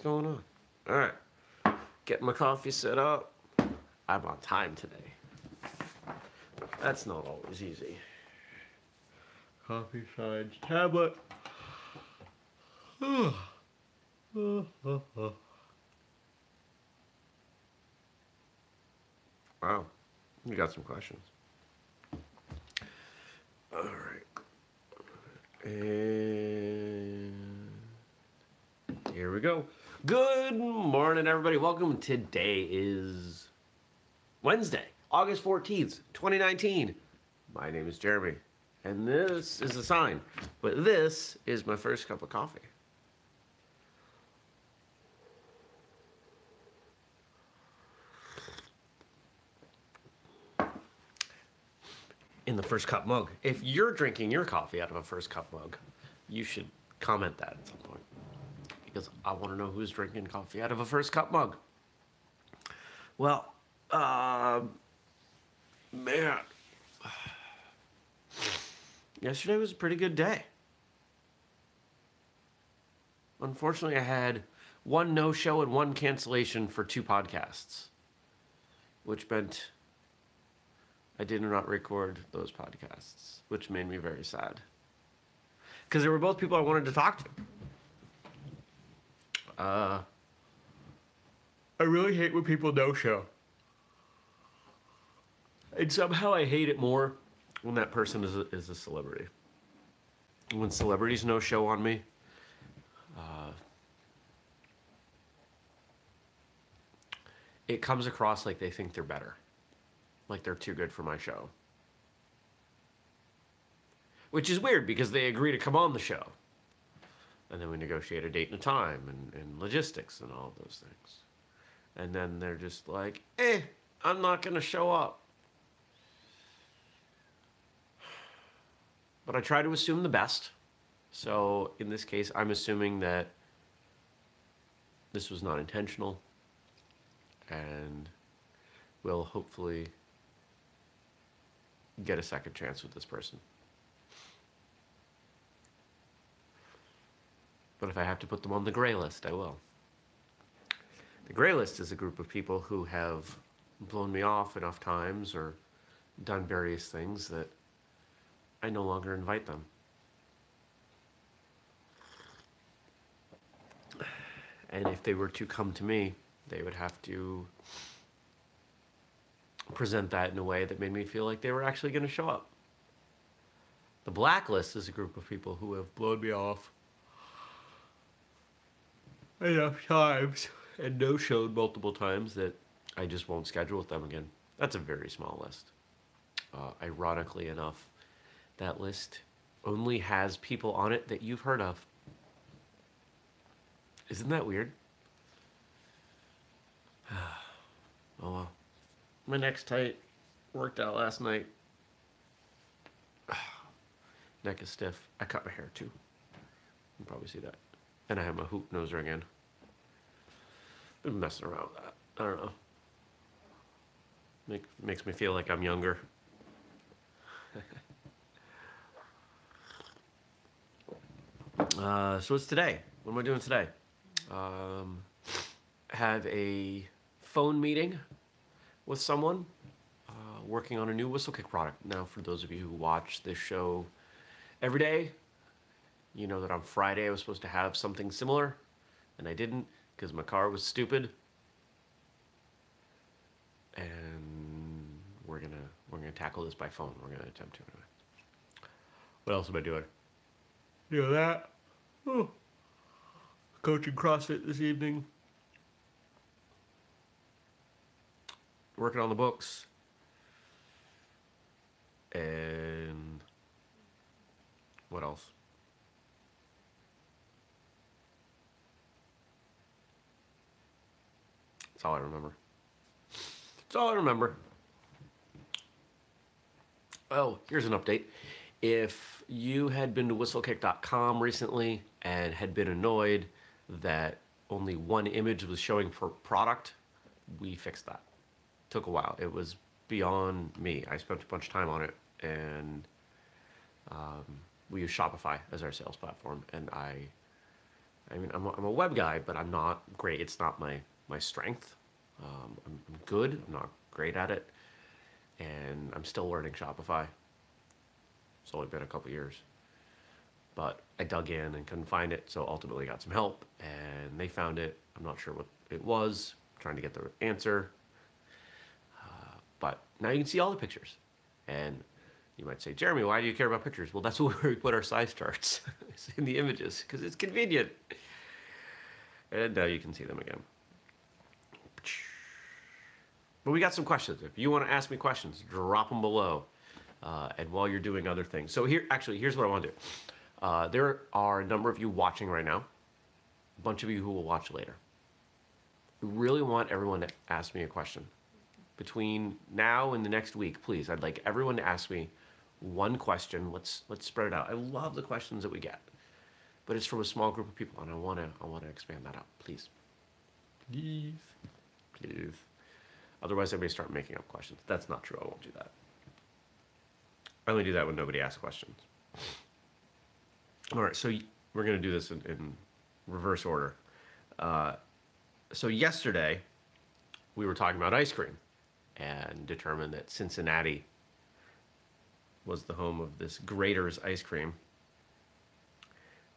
what's going on? All right. get my coffee set up. I'm on time today. That's not always easy. Coffee sides tablet. wow. You got some questions. All right. And here we go. Good morning, everybody. Welcome. Today is Wednesday, August 14th, 2019. My name is Jeremy, and this is a sign, but this is my first cup of coffee. in the first cup mug. If you're drinking your coffee out of a first cup mug, you should comment that at some point. Because I want to know who's drinking coffee out of a first cup mug. Well, uh, man, yesterday was a pretty good day. Unfortunately, I had one no show and one cancellation for two podcasts, which meant I did not record those podcasts, which made me very sad. Because they were both people I wanted to talk to. Uh, I really hate when people no show. And somehow I hate it more when that person is a, is a celebrity. When celebrities no show on me, uh, it comes across like they think they're better like they're too good for my show. Which is weird because they agree to come on the show. And then we negotiate a date and a time and, and logistics and all of those things. And then they're just like, eh, I'm not going to show up. But I try to assume the best. So in this case, I'm assuming that this was not intentional and will hopefully get a second chance with this person. But if I have to put them on the gray list, I will. The gray list is a group of people who have blown me off enough times or done various things that I no longer invite them. And if they were to come to me, they would have to present that in a way that made me feel like they were actually going to show up. The blacklist is a group of people who have blown me off enough times and no showed multiple times that I just won't schedule with them again. That's a very small list. Uh, ironically enough, that list only has people on it that you've heard of. Isn't that weird? oh well. My neck's tight. Worked out last night. Neck is stiff. I cut my hair too. You can probably see that. And I have my hoop nose ring in. Been messing around with that. I don't know. Make, makes me feel like I'm younger. uh, so what's today. What am I doing today? Um, have a phone meeting with someone uh, working on a new whistlekick product. Now, for those of you who watch this show every day, you know that on Friday I was supposed to have something similar, and I didn't because my car was stupid. And we're gonna we're gonna tackle this by phone. We're gonna attempt to anyway. What else am I doing? Do that. Oh. Coaching CrossFit this evening. working on the books. And what else? That's all I remember. That's all I remember. Oh, here's an update. If you had been to whistlekick.com recently and had been annoyed that only one image was showing for product, we fixed that took a while. It was beyond me. I spent a bunch of time on it, and um, we use Shopify as our sales platform, and I I mean, I'm a, I'm a web guy, but I'm not great. It's not my my strength. Um, I'm, I'm good. I'm not great at it, and I'm still learning Shopify. It's only been a couple years, but I dug in and couldn't find it, so ultimately got some help, and they found it. I'm not sure what it was. Trying to get the answer, uh, but now you can see all the pictures, and you might say, Jeremy, why do you care about pictures? Well, that's where we put our size charts in the images because it's convenient. And now you can see them again. But we got some questions. If you want to ask me questions, drop them below. Uh, and while you're doing other things. So here, actually, here's what I want to do. Uh, there are a number of you watching right now, a bunch of you who will watch later. We really want everyone to ask me a question. Between now and the next week, please, I'd like everyone to ask me one question. Let's let's spread it out. I love the questions that we get, but it's from a small group of people, and I want to I want to expand that out. Please, please, please. Otherwise, I may start making up questions. That's not true. I won't do that. I only do that when nobody asks questions. All right, so we're gonna do this in, in reverse order. Uh, so yesterday, we were talking about ice cream, and determined that Cincinnati was the home of this Graeter's ice cream.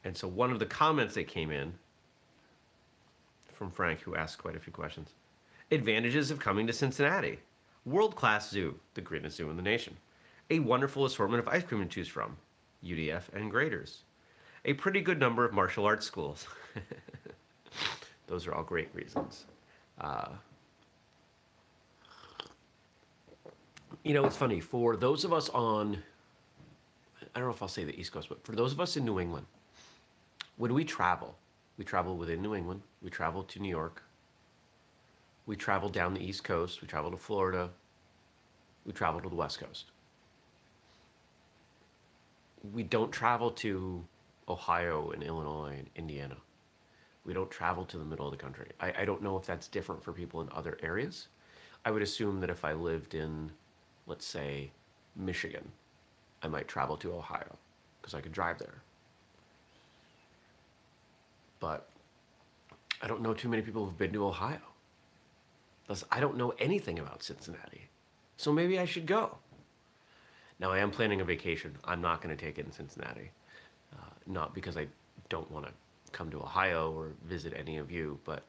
And so one of the comments that came in from Frank, who asked quite a few questions advantages of coming to Cincinnati. World class zoo, the greatest zoo in the nation. A wonderful assortment of ice cream to choose from, UDF and Graeter's. A pretty good number of martial arts schools. Those are all great reasons. Uh, you know, it's funny for those of us on, I don't know if I'll say the East Coast, but for those of us in New England, when we travel, we travel within New England, we travel to New York, we travel down the East Coast, we travel to Florida, we travel to the West Coast. We don't travel to Ohio and Illinois and Indiana. We don't travel to the middle of the country. I, I don't know if that's different for people in other areas. I would assume that if I lived in let's say, Michigan, I might travel to Ohio because I could drive there. But I don't know too many people who've been to Ohio. Thus, I don't know anything about Cincinnati. So maybe I should go. Now, I am planning a vacation. I'm not going to take it in Cincinnati. Uh, not because I don't want to come to Ohio or visit any of you, but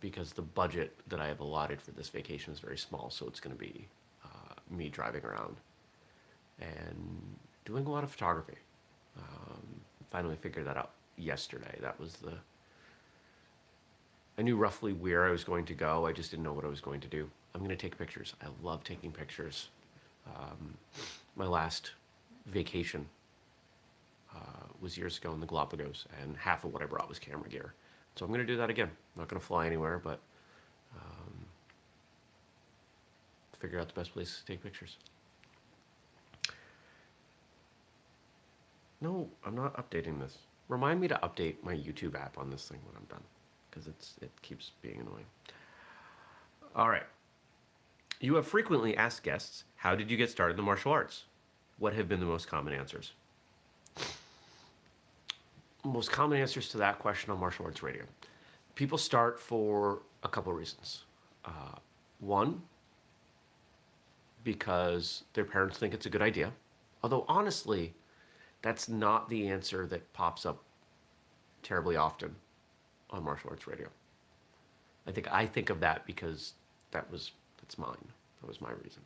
because the budget that I have allotted for this vacation is very small, so it's going to be uh, me driving around and doing a lot of photography. Um, finally figured that out yesterday. That was the. I knew roughly where I was going to go. I just didn't know what I was going to do. I'm going to take pictures. I love taking pictures. Um, my last vacation uh, was years ago in the Galapagos, and half of what I brought was camera gear. So I'm going to do that again. I'm not going to fly anywhere, but um, figure out the best place to take pictures. No, I'm not updating this. Remind me to update my YouTube app on this thing when I'm done, because it's it keeps being annoying. All right. You have frequently asked guests, how did you get started in the martial arts? What have been the most common answers? most common answers to that question on martial arts radio. People start for a couple of reasons. Uh, one, because their parents think it's a good idea. Although, honestly, that's not the answer that pops up terribly often on martial arts radio. I think I think of that because that was that's mine. That was my reason.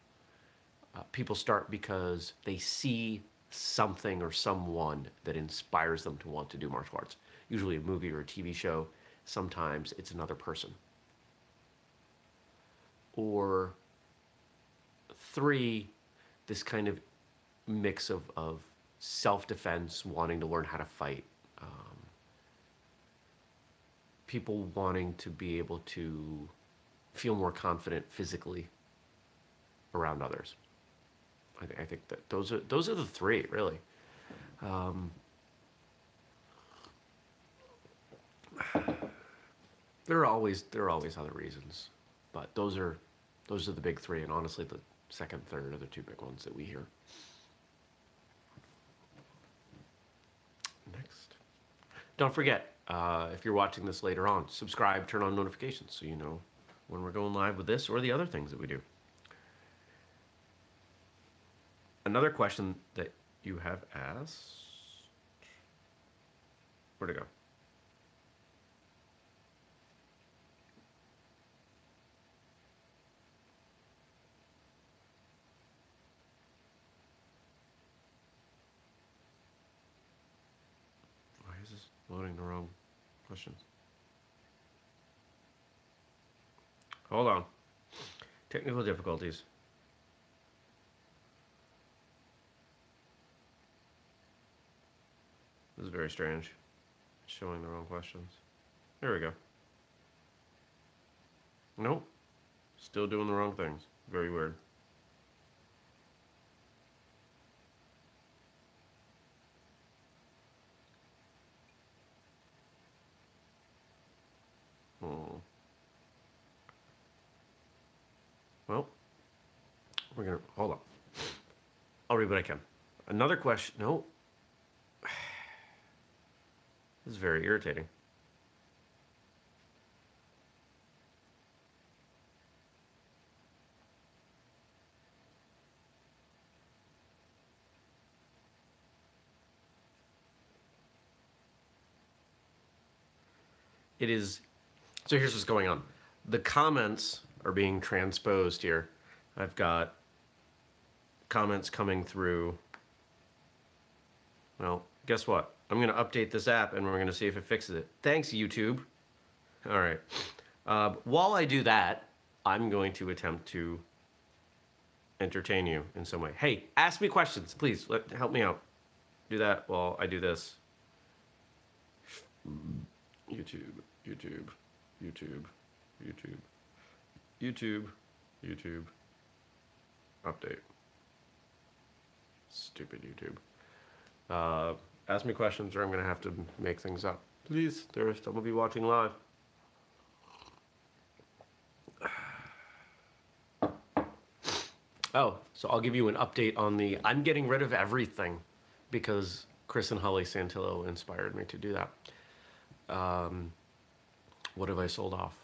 Uh, people start because they see something or someone that inspires them to want to do martial arts. Usually a movie or a TV show, sometimes it's another person. Or three, this kind of mix of, of self-defense, wanting to learn how to fight, um, people wanting to be able to feel more confident physically around others. I, th- I think that those are those are the three really. Um, there are always there are always other reasons, but those are those are the big three, and honestly, the second, third are the two big ones that we hear. Next, don't forget, uh, if you're watching this later on, subscribe, turn on notifications so you know when we're going live with this or the other things that we do. Another question that you have asked. Where'd it go? Why is this loading the wrong questions? Hold on. Technical difficulties. This is very strange. It's showing the wrong questions. There we go. Nope. Still doing the wrong things. Very weird. Well, we're gonna hold on. I'll read what I can. Another question. No. This is very irritating. It is. So here's what's going on. The comments are being transposed here. I've got comments coming through. Well, guess what? I'm going to update this app and we're going to see if it fixes it. Thanks, YouTube. All right. Uh, while I do that, I'm going to attempt to entertain you in some way. Hey, ask me questions, please. Let, help me out. Do that while I do this. YouTube, YouTube, YouTube, YouTube, YouTube, YouTube. Update. Stupid YouTube. Uh, ask me questions or I'm going to have to make things up. Please, there are some of you watching live. Oh, so I'll give you an update on the I'm getting rid of everything because Chris and Holly Santillo inspired me to do that. Um, what have I sold off?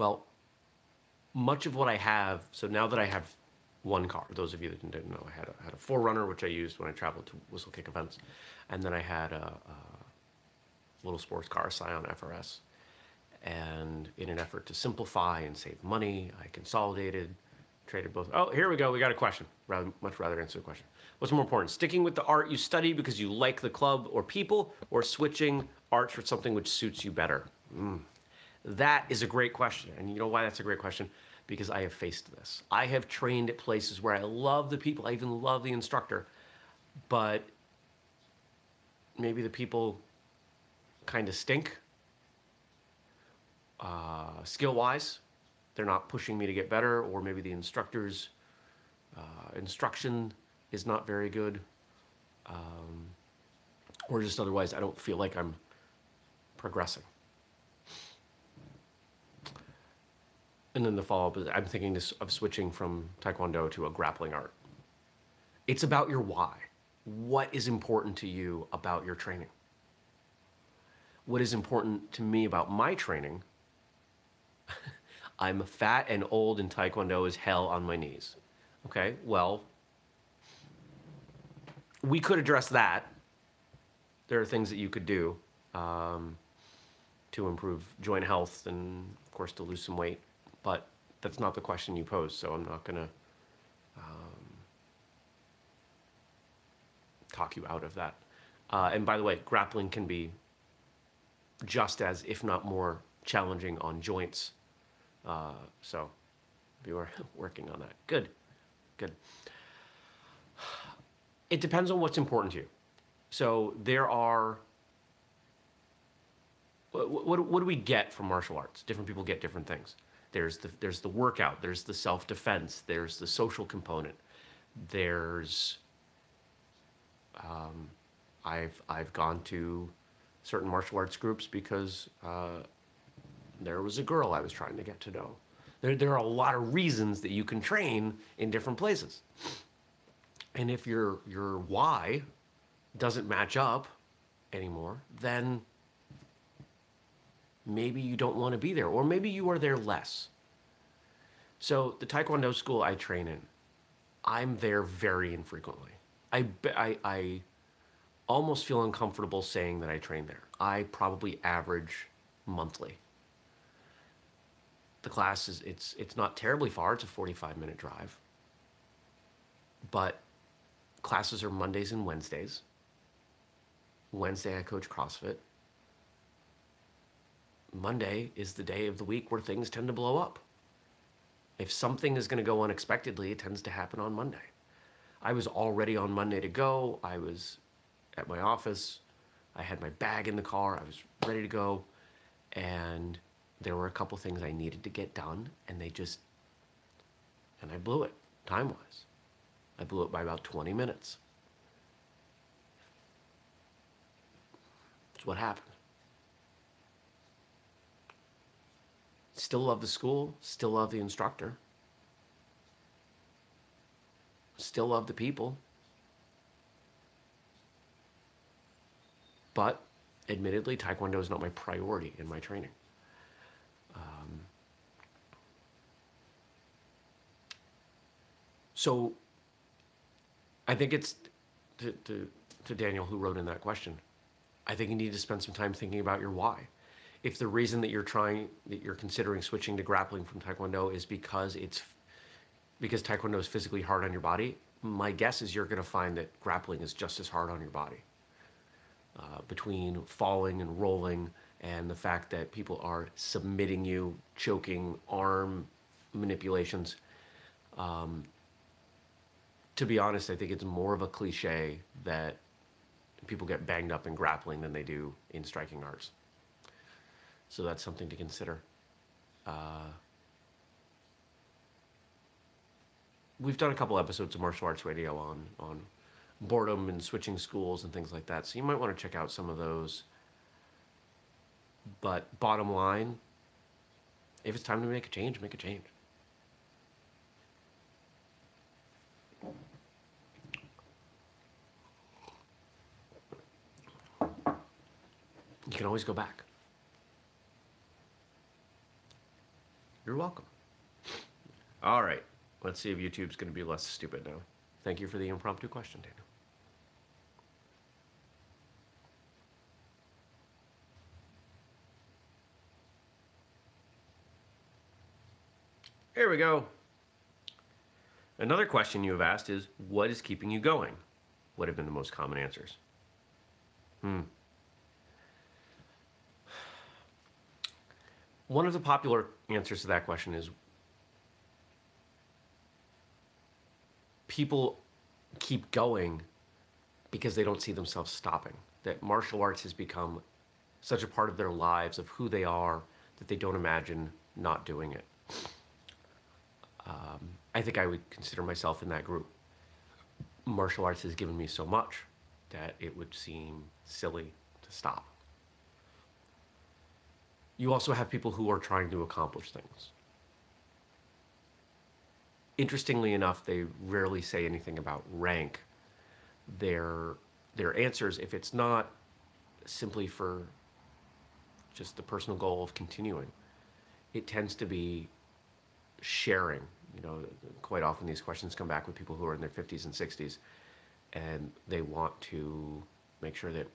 Well, much of what I have, so now that I have one car, those of you that didn't know, I had a, had a 4Runner, which I used when I traveled to Whistlekick events. And then I had a, a little sports car, Scion FRS. And in an effort to simplify and save money, I consolidated, traded both. Oh, here we go. We got a question. Rather, much rather answer the question. What's more important, sticking with the art you study because you like the club or people, or switching art for something which suits you better? Mm. That is a great question. And you know why that's a great question? Because I have faced this. I have trained at places where I love the people, I even love the instructor, but maybe the people kind of stink uh, skill wise. They're not pushing me to get better, or maybe the instructor's uh, instruction is not very good, um, or just otherwise, I don't feel like I'm progressing. And then the follow up is I'm thinking this, of switching from Taekwondo to a grappling art. It's about your why. What is important to you about your training? What is important to me about my training? I'm fat and old and Taekwondo is hell on my knees. Okay, well, we could address that. There are things that you could do um, to improve joint health and, of course, to lose some weight. But that's not the question you posed, so I'm not going to um, talk you out of that. Uh, and by the way, grappling can be just as, if not more, challenging on joints. Uh, so we were working on that. Good, good. It depends on what's important to you. So there are. What, what, what do we get from martial arts? Different people get different things. There's the there's the workout. There's the self defense. There's the social component. There's. Um, I've I've gone to certain martial arts groups because uh, there was a girl I was trying to get to know. There, there are a lot of reasons that you can train in different places. And if your, your why doesn't match up, anymore, then maybe you don't want to be there, or maybe you are there less. So, the Taekwondo school I train in, I'm there very infrequently. I, I, I almost feel uncomfortable saying that I train there. I probably average monthly. The class is it's it's not terribly far. It's a 45 minute drive. But classes are Mondays and Wednesdays. Wednesday I coach CrossFit. Monday is the day of the week where things tend to blow up. If something is going to go unexpectedly, it tends to happen on Monday. I was already on Monday to go. I was at my office. I had my bag in the car. I was ready to go. And there were a couple things I needed to get done, and they just, and I blew it time wise. I blew it by about 20 minutes. That's what happened. Still love the school, still love the instructor, still love the people. But admittedly, Taekwondo is not my priority in my training. Um, so I think it's to, to, to Daniel who wrote in that question. I think you need to spend some time thinking about your why. If the reason that you're trying, that you're considering switching to grappling from Taekwondo is because it's because Taekwondo is physically hard on your body, my guess is you're going to find that grappling is just as hard on your body. Uh, between falling and rolling and the fact that people are submitting you, choking, arm manipulations. Um, to be honest, I think it's more of a cliche that people get banged up in grappling than they do in striking arts. So that's something to consider. Uh, we've done a couple episodes of martial arts radio on on boredom and switching schools and things like that. So you might want to check out some of those. But bottom line, if it's time to make a change, make a change. You can always go back. You're welcome. All right. Let's see if YouTube's going to be less stupid now. Thank you for the impromptu question, Daniel. Here we go. Another question you have asked is what is keeping you going? What have been the most common answers? Hmm. One of the popular answers to that question is people keep going because they don't see themselves stopping. That martial arts has become such a part of their lives, of who they are, that they don't imagine not doing it. Um, I think I would consider myself in that group. Martial arts has given me so much that it would seem silly to stop. You also have people who are trying to accomplish things. Interestingly enough, they rarely say anything about rank. Their, their answers, if it's not simply for just the personal goal of continuing, it tends to be sharing. You know, quite often these questions come back with people who are in their 50s and 60s, and they want to make sure that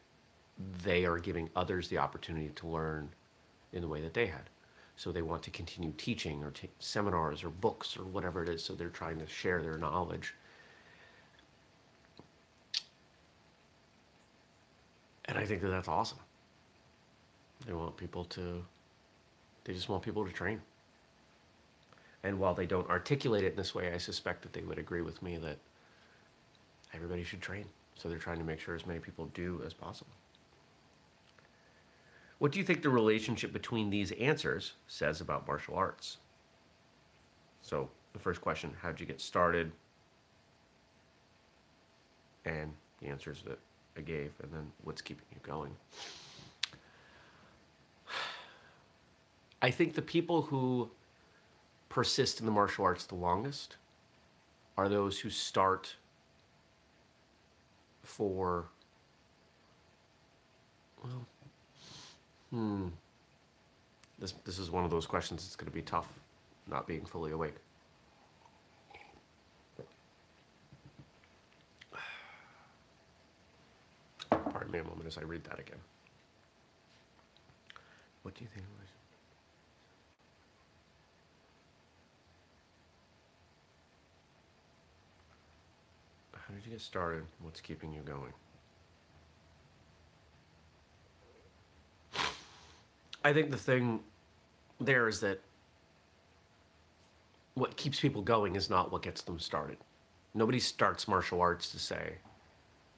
they are giving others the opportunity to learn in the way that they had. So they want to continue teaching or take seminars or books or whatever it is. So they're trying to share their knowledge. And I think that that's awesome. They want people to, they just want people to train. And while they don't articulate it in this way, I suspect that they would agree with me that everybody should train. So they're trying to make sure as many people do as possible. What do you think the relationship between these answers says about martial arts? So, the first question how did you get started? And the answers that I gave, and then what's keeping you going? I think the people who persist in the martial arts the longest are those who start for Well, hmm. This this is one of those questions that's going to be tough, not being fully awake. Pardon me a moment as I read that again. What do you think was? How did you get started? What's keeping you going? I think the thing there is that what keeps people going is not what gets them started. Nobody starts martial arts to say,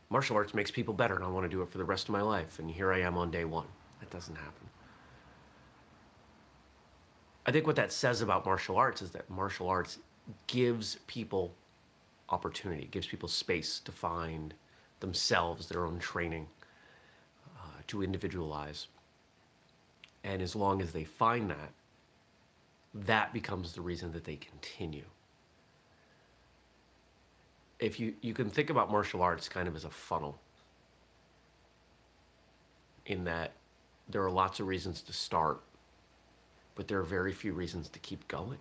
martial arts makes people better and I want to do it for the rest of my life. And here I am on day one. That doesn't happen. I think what that says about martial arts is that martial arts gives people opportunity, gives people space to find themselves, their own training, uh, to individualize. And as long as they find that, that becomes the reason that they continue. If you, you can think about martial arts kind of as a funnel, in that there are lots of reasons to start, but there are very few reasons to keep going.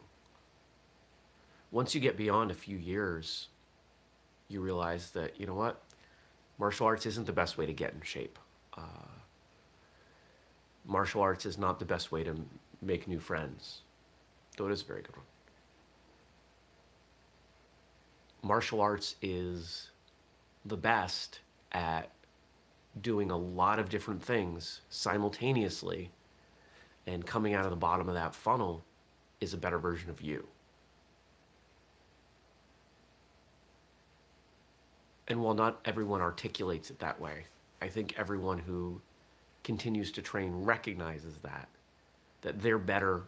Once you get beyond a few years, you realize that, you know what, martial arts isn't the best way to get in shape. Uh, martial arts is not the best way to make new friends, though it is a very good one. Martial arts is the best at doing a lot of different things simultaneously, and coming out of the bottom of that funnel is a better version of you. And while not everyone articulates it that way, I think everyone who continues to train recognizes that, that they're better,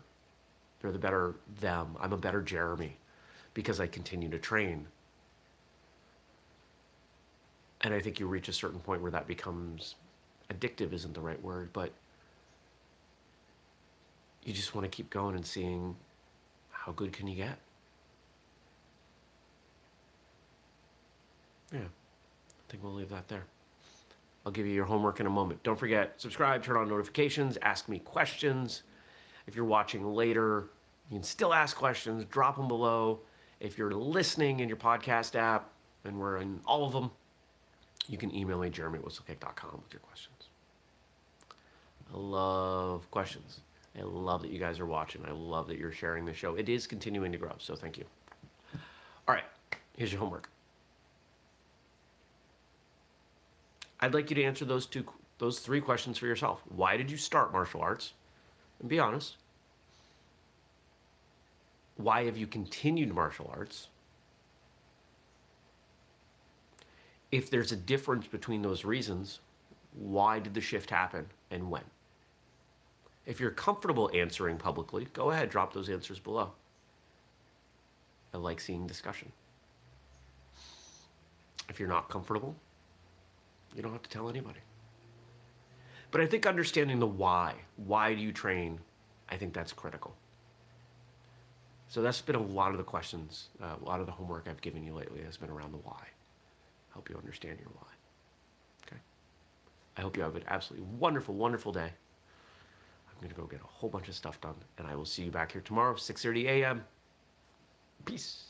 they're the better them. I'm a better Jeremy because I continue to train. And I think you reach a certain point where that becomes addictive, isn't the right word, but you just want to keep going and seeing how good can you get. Yeah, I think we'll leave that there. I'll give you your homework in a moment. Don't forget, subscribe, turn on notifications, ask me questions. If you're watching later, you can still ask questions, drop them below. If you're listening in your podcast app, and we're in all of them, you can email me, jeremy with your questions. I love questions. I love that you guys are watching. I love that you're sharing the show. It is continuing to grow, so thank you. All right, here's your homework. I'd like you to answer those two, those three questions for yourself. Why did you start martial arts? And be honest. Why have you continued martial arts? If there's a difference between those reasons, why did the shift happen and when? If you're comfortable answering publicly, go ahead, drop those answers below. I like seeing discussion. If you're not comfortable, you don't have to tell anybody. But I think understanding the why, why do you train, I think that's critical. So that's been a lot of the questions, uh, a lot of the homework I've given you lately has been around the why. Help you understand your why. Okay? I hope you have an absolutely wonderful, wonderful day. I'm going to go get a whole bunch of stuff done, and I will see you back here tomorrow, 6.30 a.m. Peace.